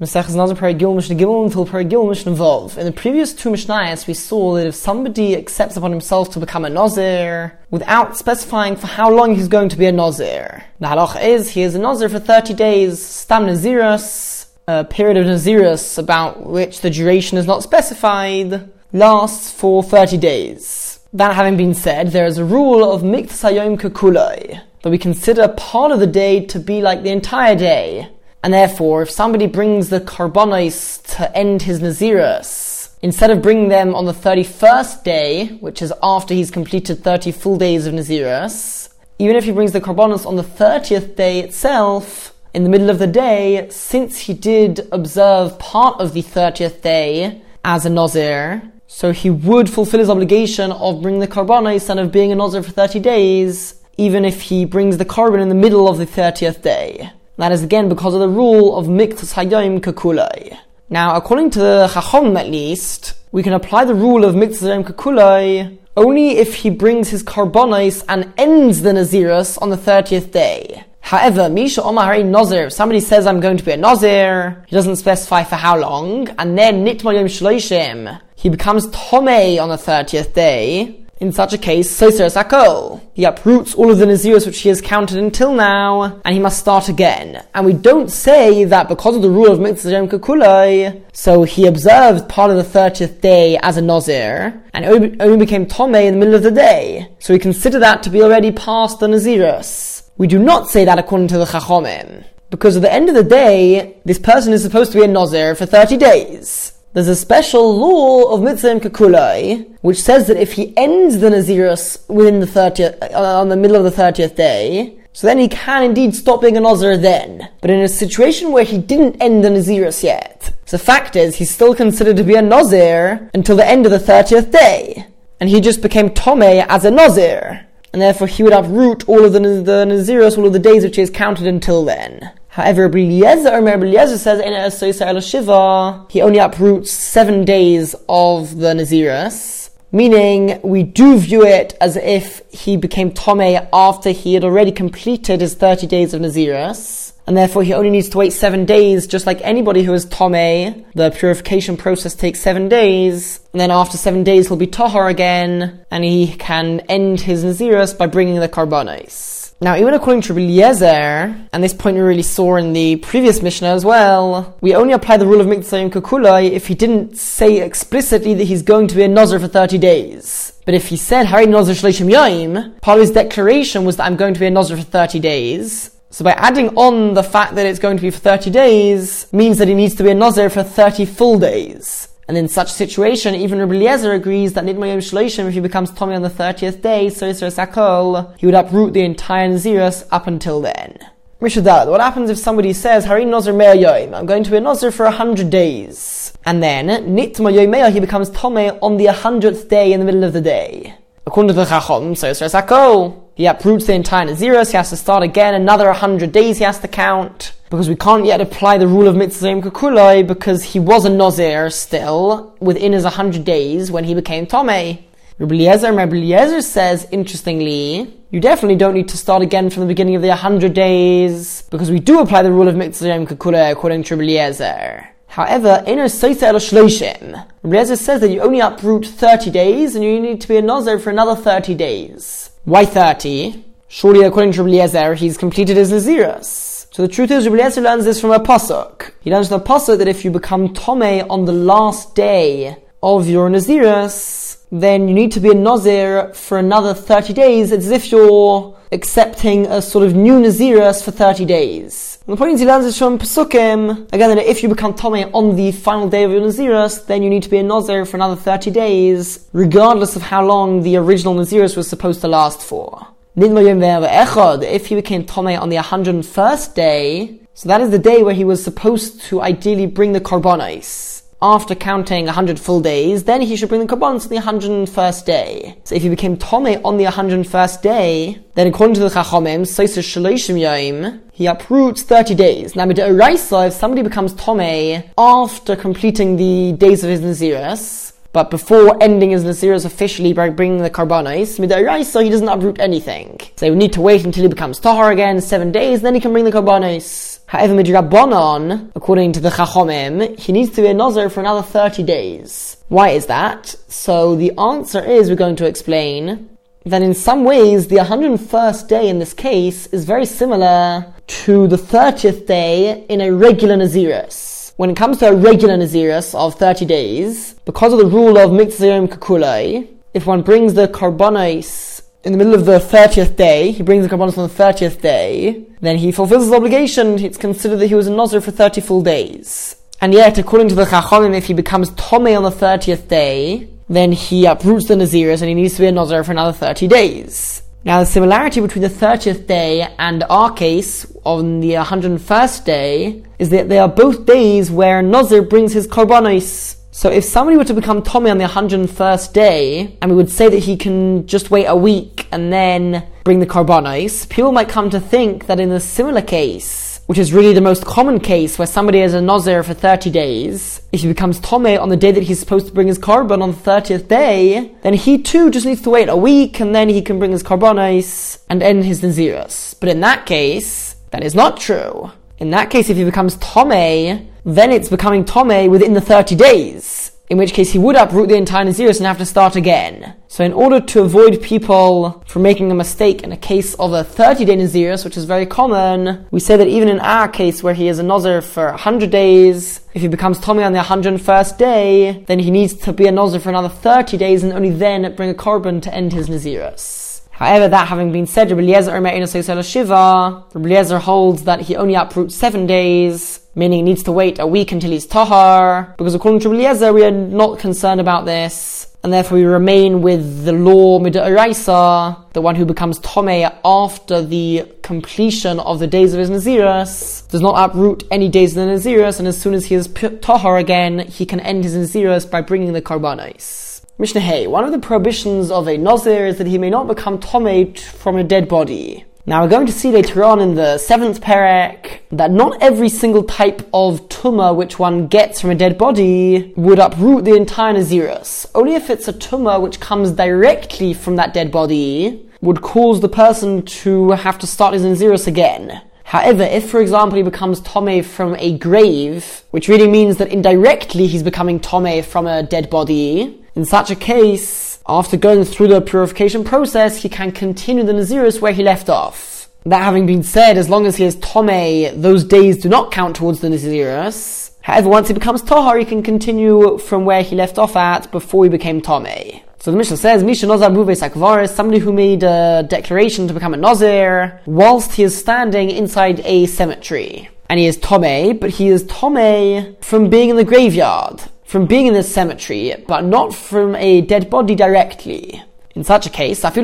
Masechus Nazir Paragil Mishnah Gimel until Paragil Mishnah Vov. In the previous two Mishnayos, we saw that if somebody accepts upon himself to become a Nazir without specifying for how long he's going to be a Nazir, the halach is he is a Nazir for 30 days, Stam Nazirus, a period of Nazirus about which the duration is not specified, lasts for 30 days. That having been said, there is a rule of Miktas Hayom Kakulai, that we consider part of the day to be like the entire day. And therefore, if somebody brings the karbonos to end his Nazirus, instead of bringing them on the 31st day, which is after he's completed 30 full days of Nazirus, even if he brings the karbonos on the 30th day itself, in the middle of the day, since he did observe part of the 30th day as a Nazir, so he would fulfill his obligation of bringing the karbonos and of being a Nazir for 30 days, even if he brings the korban in the middle of the 30th day. That is again because of the rule of miktas hayom kakulai. Now, according to the Chacham at least, we can apply the rule of miktas hayom kakulai only if he brings his karbonis and ends the Nazirus on the 30th day. However, Misha Omar Nazir, if somebody says I'm going to be a Nazir, he doesn't specify for how long, and then Nitma Yom Shloishim, he becomes Tomei on the 30th day, in such a case, Soser Sakol. He uproots all of the Nazirus which he has counted until now, and he must start again. And we don't say that because of the rule of Miktas Kakulai, so he observed part of the 30th day as a Nazir, and only became Tome in the middle of the day. So we consider that to be already past the Nazirus. We do not say that according to the Chachomim. Because at the end of the day, this person is supposed to be a Nazir for 30 days. There's a special law of Miktas Kakulai, which says that if he ends the Nazirus within the 30th, uh, on the middle of the 30th day, so then he can indeed stop being a Nazir then. But in a situation where he didn't end the Nazirus yet, the fact is he's still considered to be a Nazir until the end of the 30th day. And he just became Tomei as a Nazir. And therefore he would uproot all of the, the Nazirus, all of the days which he has counted until then. However, Eliezer says in Shiva, he only uproots seven days of the Nazirus, meaning we do view it as if he became Tomei after he had already completed his 30 days of Nazirus, and therefore he only needs to wait seven days, just like anybody who is Tomei. The purification process takes seven days, and then after seven days he'll be Tahar again, and he can end his Nazirus by bringing the Karbonis. Now, even according to Eliezer, and this point we really saw in the previous Mishnah as well, we only apply the rule of Miktsayim Kukulai if he didn't say explicitly that he's going to be a Nazir for 30 days. But if he said, Hari Nazir Shleshim Yaim, part of his declaration was that I'm going to be a Nazir for 30 days. So by adding on the fact that it's going to be for 30 days, means that he needs to be a Nazir for 30 full days. And in such a situation, even Rabbi Eliezer agrees that Nidmayim Shloishim, if he becomes Tomei on the 30th day, so Sakol, he would uproot the entire Nazirus up until then. Mishadad, what happens if somebody says, Hari Nazir Me'ah Yoim, I'm going to be a Nazir for a hundred days. And then, Nitma he becomes Tomei on the hundredth day in the middle of the day. According to the Chachom, so Sakol, he uproots the entire Nazirus, he has to start again, another hundred days he has to count because we can't yet apply the rule of Miktas Kukulai because he was a Nazir still within his 100 days when he became Tomei. Rabbi Eliezer, says, interestingly, you definitely don't need to start again from the beginning of the 100 days because we do apply the rule of Miktas Kukulai according to Rabbi. However, in a Seita el Shloshim, Rabbi says that you only uproot 30 days and you need to be a Nazir for another 30 days. Why 30? Surely, according to Rabbi he's completed his Nazirus. So the truth is, Rabbi learns this from a pasuk. He learns from a pasuk that if you become tome on the last day of your Nazirus, then you need to be a Nazir for another 30 days. It's as if you're accepting a sort of new Nazirus for 30 days. And the point is, he learns this from Pesukim, again, that if you become tome on the final day of your Nazirus, then you need to be a Nazir for another 30 days, regardless of how long the original Nazirus was supposed to last for. If he became Tomei on the 101st day, so that is the day where he was supposed to ideally bring the Karbonis. After counting 100 full days, then he should bring the Karbonis on the 101st day. So if he became Tomei on the 101st day, then according to the Chachomim, Shaloshim he uproots 30 days. Now, if somebody becomes Tomei after completing the days of his Nazirus, but before ending his Naziris officially by bringing the Karbanis, so he doesn't uproot anything. So we need to wait until he becomes Tahar again, seven days, then he can bring the Karbanis. However, midrabanon, according to the Chachomim, he needs to be a Nazir for another 30 days. Why is that? So the answer is we're going to explain that in some ways the 101st day in this case is very similar to the 30th day in a regular Naziris. When it comes to a regular Naziris of 30 days, because of the rule of Mikzirim Kakulai, if one brings the Karbonis in the middle of the 30th day, he brings the Karbonis on the 30th day, then he fulfills his obligation, it's considered that he was a Nazir for 30 full days. And yet, according to the Chachamim, if he becomes Tome on the 30th day, then he uproots the Naziris and he needs to be a Nazir for another 30 days. Now, the similarity between the 30th day and our case on the 101st day is that they are both days where Nazir brings his Korbanos. So if somebody were to become Tomei on the 101st day, and we would say that he can just wait a week and then bring the Korbanos, people might come to think that in a similar case, which is really the most common case where somebody is a Nazir for 30 days, if he becomes Tome on the day that he's supposed to bring his korban on the 30th day, then he too just needs to wait a week and then he can bring his Korbanos and end his Naziris. But in that case, that is not true. In that case, if he becomes Tome, then it's becoming Tome within the 30 days in which case he would uproot the entire Naziris and have to start again. So in order to avoid people from making a mistake in a case of a 30-day Naziris, which is very common, we say that even in our case where he is a Nazir for 100 days, if he becomes Tomei on the 101st day, then he needs to be a Nazir for another 30 days and only then bring a Korban to end his Naziris. However, that having been said, Rabbi Eliezer Shiva, Rabbi Eliezer holds that he only uproots seven days, meaning he needs to wait a week until he's tahar, because according to Eliezer, we are not concerned about this, and therefore we remain with the law mid'araisa, the one who becomes tome after the completion of the days of his naziris, does not uproot any days of the naziris, and as soon as he is tahar again, he can end his naziris by bringing the karbanos. Mishnah Hey, one of the prohibitions of a Nazir is that he may not become Tomei from a dead body. Now we're going to see later on in the seventh perek that not every single type of tumah which one gets from a dead body would uproot the entire Nazirus. Only if it's a tumah which comes directly from that dead body would cause the person to have to start his Nazirus again. However, if for example he becomes Tome from a grave, which really means that indirectly he's becoming Tome from a dead body, in such a case, after going through the purification process, he can continue the Naziris where he left off. That having been said, as long as he is Tome, those days do not count towards the Naziris. However, once he becomes Tahar, he can continue from where he left off at before he became Tome. So the Mishnah says, Misha Nazar Buve Sakvaris, somebody who made a declaration to become a Nazir whilst he is standing inside a cemetery. And he is Tome, but he is Tome from being in the graveyard from being in the cemetery, but not from a dead body directly. In such a case, even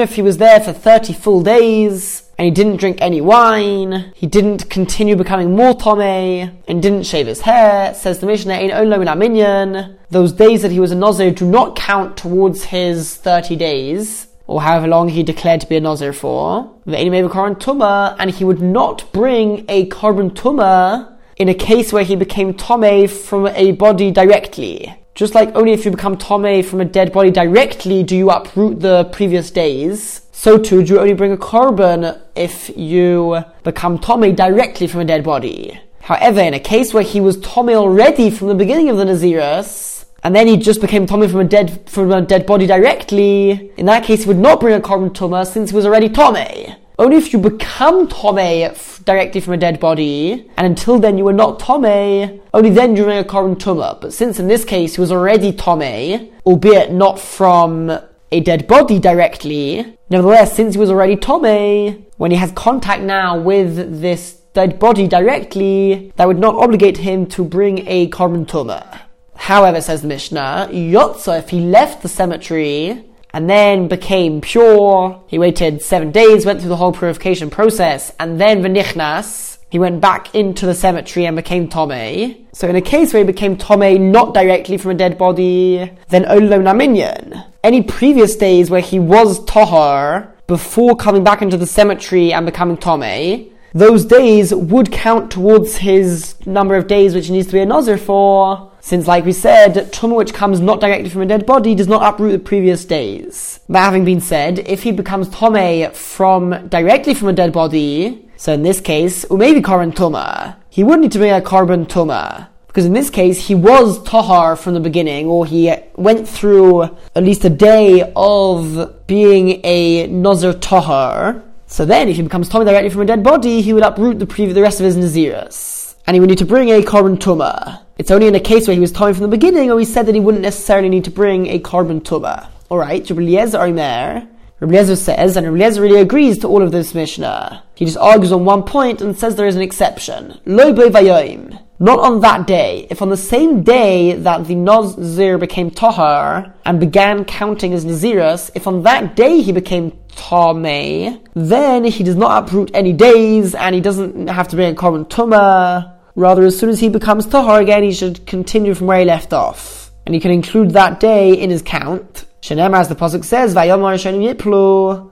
if he was there for 30 full days, and he didn't drink any wine, he didn't continue becoming more tome, and didn't shave his hair, says the Mishnah, those days that he was a Nazir do not count towards his 30 days, or however long he declared to be a Nazir for. And he would not bring a korban tumah in a case where he became Tome from a body directly. Just like only if you become Tome from a dead body directly do you uproot the previous days, so too do you only bring a korban if you become Tome directly from a dead body. However, in a case where he was Tome already from the beginning of the Naziris, and then he just became Tomei from a dead from a dead body directly. In that case, he would not bring a korban tumah since he was already Tomei. Only if you become Tomei directly from a dead body, and until then you were not Tomei, only then you a tumah. But since in this case he was already Tomei, albeit not from a dead body directly, nevertheless, since he was already Tomei, when he has contact now with this dead body directly, that would not obligate him to bring a tumah. However, says the Mishnah, Yotza, if he left the cemetery and then became pure. He waited seven days, went through the whole purification process, and then v'nichnas, he went back into the cemetery and became Tome. So in a case where he became Tome not directly from a dead body, then Olo Naminyan. Any previous days where he was Tahar before coming back into the cemetery and becoming Tome, those days would count towards his number of days which he needs to be a Nazir for, since, like we said, Tumah which comes not directly from a dead body does not uproot the previous days. That having been said, if he becomes Tome from directly from a dead body, so in this case, meivi Korban Tumah, he would need to bring a Korban Tumah. Because in this case, he was Tahar from the beginning, or he went through at least a day of being a Nazir Tahar. So then, if he becomes Tomei directly from a dead body, he would uproot the, pre- the rest of his Naziris. And he would need to bring a Korban Tumah. It's only in a case where he was Tomei from the beginning, or he said that he wouldn't necessarily need to bring a Korban Tumah. Alright, Rabbi Eliezer Omer. Rabbi says, and Rabbi really agrees to all of this Mishnah. He just argues on one point and says there is an exception. Lo vayom. Not on that day. If on the same day that the Nazir became Tahar and began counting as Nazirus, if on that day he became Tameh, then he does not uproot any days and he doesn't have to bring a Korban Tumah. Rather, as soon as he becomes Tahar again, he should continue from where he left off. And he can include that day in his count. Shenemar, as the Pasuk says,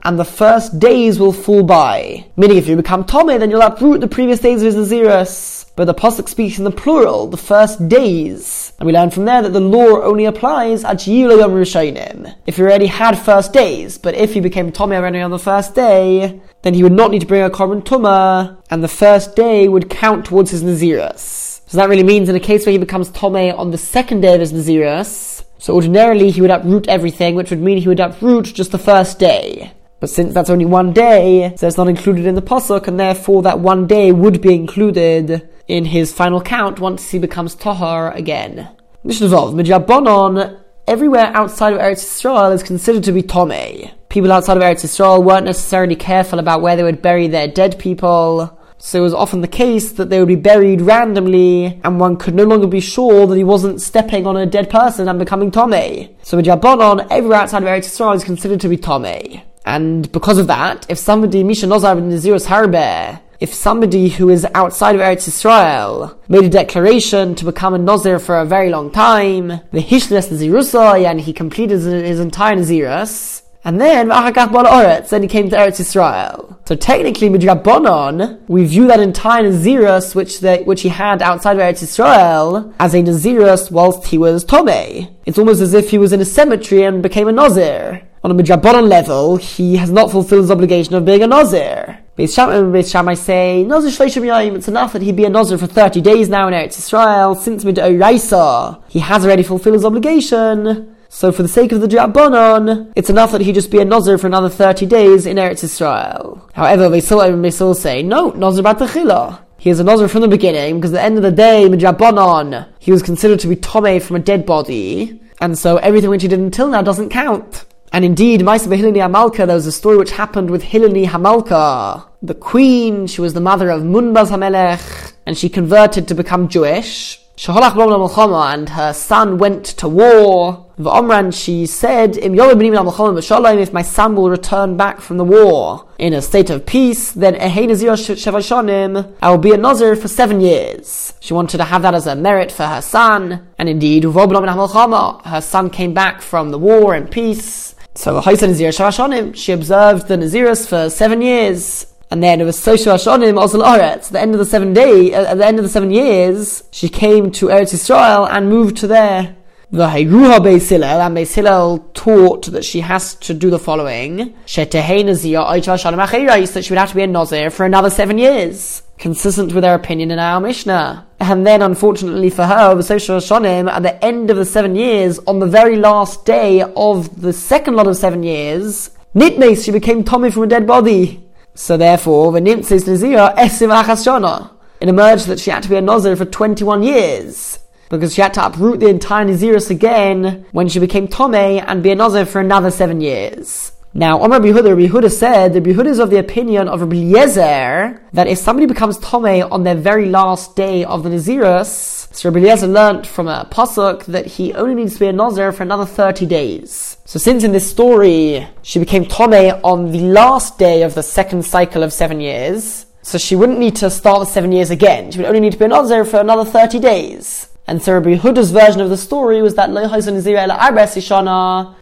and the first days will fall by. Meaning, if you become Tomei, then you'll uproot the previous days of his Nazirus but the Pasuk speaks in the plural, the first days. And we learn from there that the law only applies at Yom Rishonim. If he already had first days, but if he became Tomei already on the first day, then he would not need to bring a Korban Tumah, and the first day would count towards his Nazirus. So that really means in a case where he becomes Tomei on the second day of his Nazirus, so ordinarily he would uproot everything, which would mean he would uproot just the first day. But since that's only one day, so it's not included in the pasuk, and therefore that one day would be included in his final count once he becomes Tahar again. Mishnah Vov, Midrabanon, everywhere outside of Eretz Yisrael is considered to be Tomei. People outside of Eretz Yisrael weren't necessarily careful about where they would bury their dead people. So it was often the case that they would be buried randomly, and one could no longer be sure that he wasn't stepping on a dead person and becoming Tomei. So Midrabanon, everywhere outside of Eretz Yisrael is considered to be Tomei. And because of that, if somebody, Misha Nozar Nazirus Harbe, if somebody who is outside of Eretz Israel made a declaration to become a Nazir for a very long time, the Hishles Nazirusai, and he completed his entire Nazirus, and then then he came to Eretz Israel. So technically, midrabanon, we view that entire Nazirus which which he had outside of Eretz Israel as a Nazirus whilst he was Tomei. It's almost as if he was in a cemetery and became a Nazir. On a midrabanon level, he has not fulfilled his obligation of being a Nazir. Beis Shammai say, Nazir it's enough that he be a Nazir for 30 days now in Eretz Israel, since Midoraisa, he has already fulfilled his obligation. So for the sake of the Drabonon, it's enough that he just be a Nazir for another 30 days in Eretz Israel. However, Beis Hillel and Beis Hillel say, no, Nazir Batachila. He is a Nazir from the beginning, because at the end of the day, Midrabanon, he was considered to be Tomei from a dead body, and so everything which he did until now doesn't count. And indeed, Maisa Hilani Hamalka, there was a story which happened with Hilani Hamalka. The queen, she was the mother of Munbaz Hamelech, and she converted to become Jewish. And her son went to war. V'omran, she said, If my son will return back from the war in a state of peace, then I will be a Nazir for seven years. She wanted to have that as a merit for her son. And indeed, her son came back from the war in peace. So she observed the Naziris for seven years. And then it was Soshu Hashonim also At the end of the seven day, uh, at the end of the seven years, she came to Eretz Yisrael and moved to there. The Hayruha Beis Hillel, and Beis Hillel taught that she has to do the following. Shetehei Nazir that she would have to be a Nazir for another seven years. Consistent with their opinion in our Mishnah. And then, unfortunately for her, the Social Shonim, at the end of the seven years, on the very last day of the second lot of seven years, Nitmes, she became Tomei from a dead body. So therefore, the Nimtzis Nazira Esim Achas It emerged that she had to be a Nazir for 21 years. Because she had to uproot the entire Naziris again when she became Tomei and be a Nazir for another seven years. Now, Omar Yehuda, Rabbi Yehuda said, the Yehuda is of the opinion of Rabbi Eliezer that if somebody becomes Tomei on their very last day of the Naziris, so Rabbi Eliezer learnt from a pasuk that he only needs to be a Nazir for another 30 days. So since in this story she became Tomei on the last day of the second cycle of seven years, so she wouldn't need to start the seven years again. She would only need to be a Nazir for another 30 days. And Rabbi Yehuda's version of the story was that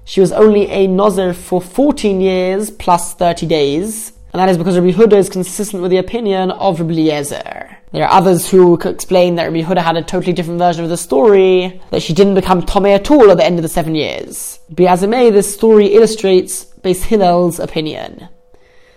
she was only a Nazir for 14 years plus 30 days. And that is because Rabbi Huda is consistent with the opinion of Rabbi Eliezer There are others who explain that Rabbi Yehuda had a totally different version of the story, that she didn't become Tomei at all at the end of the seven years. May, this story illustrates Beis Hillel's opinion.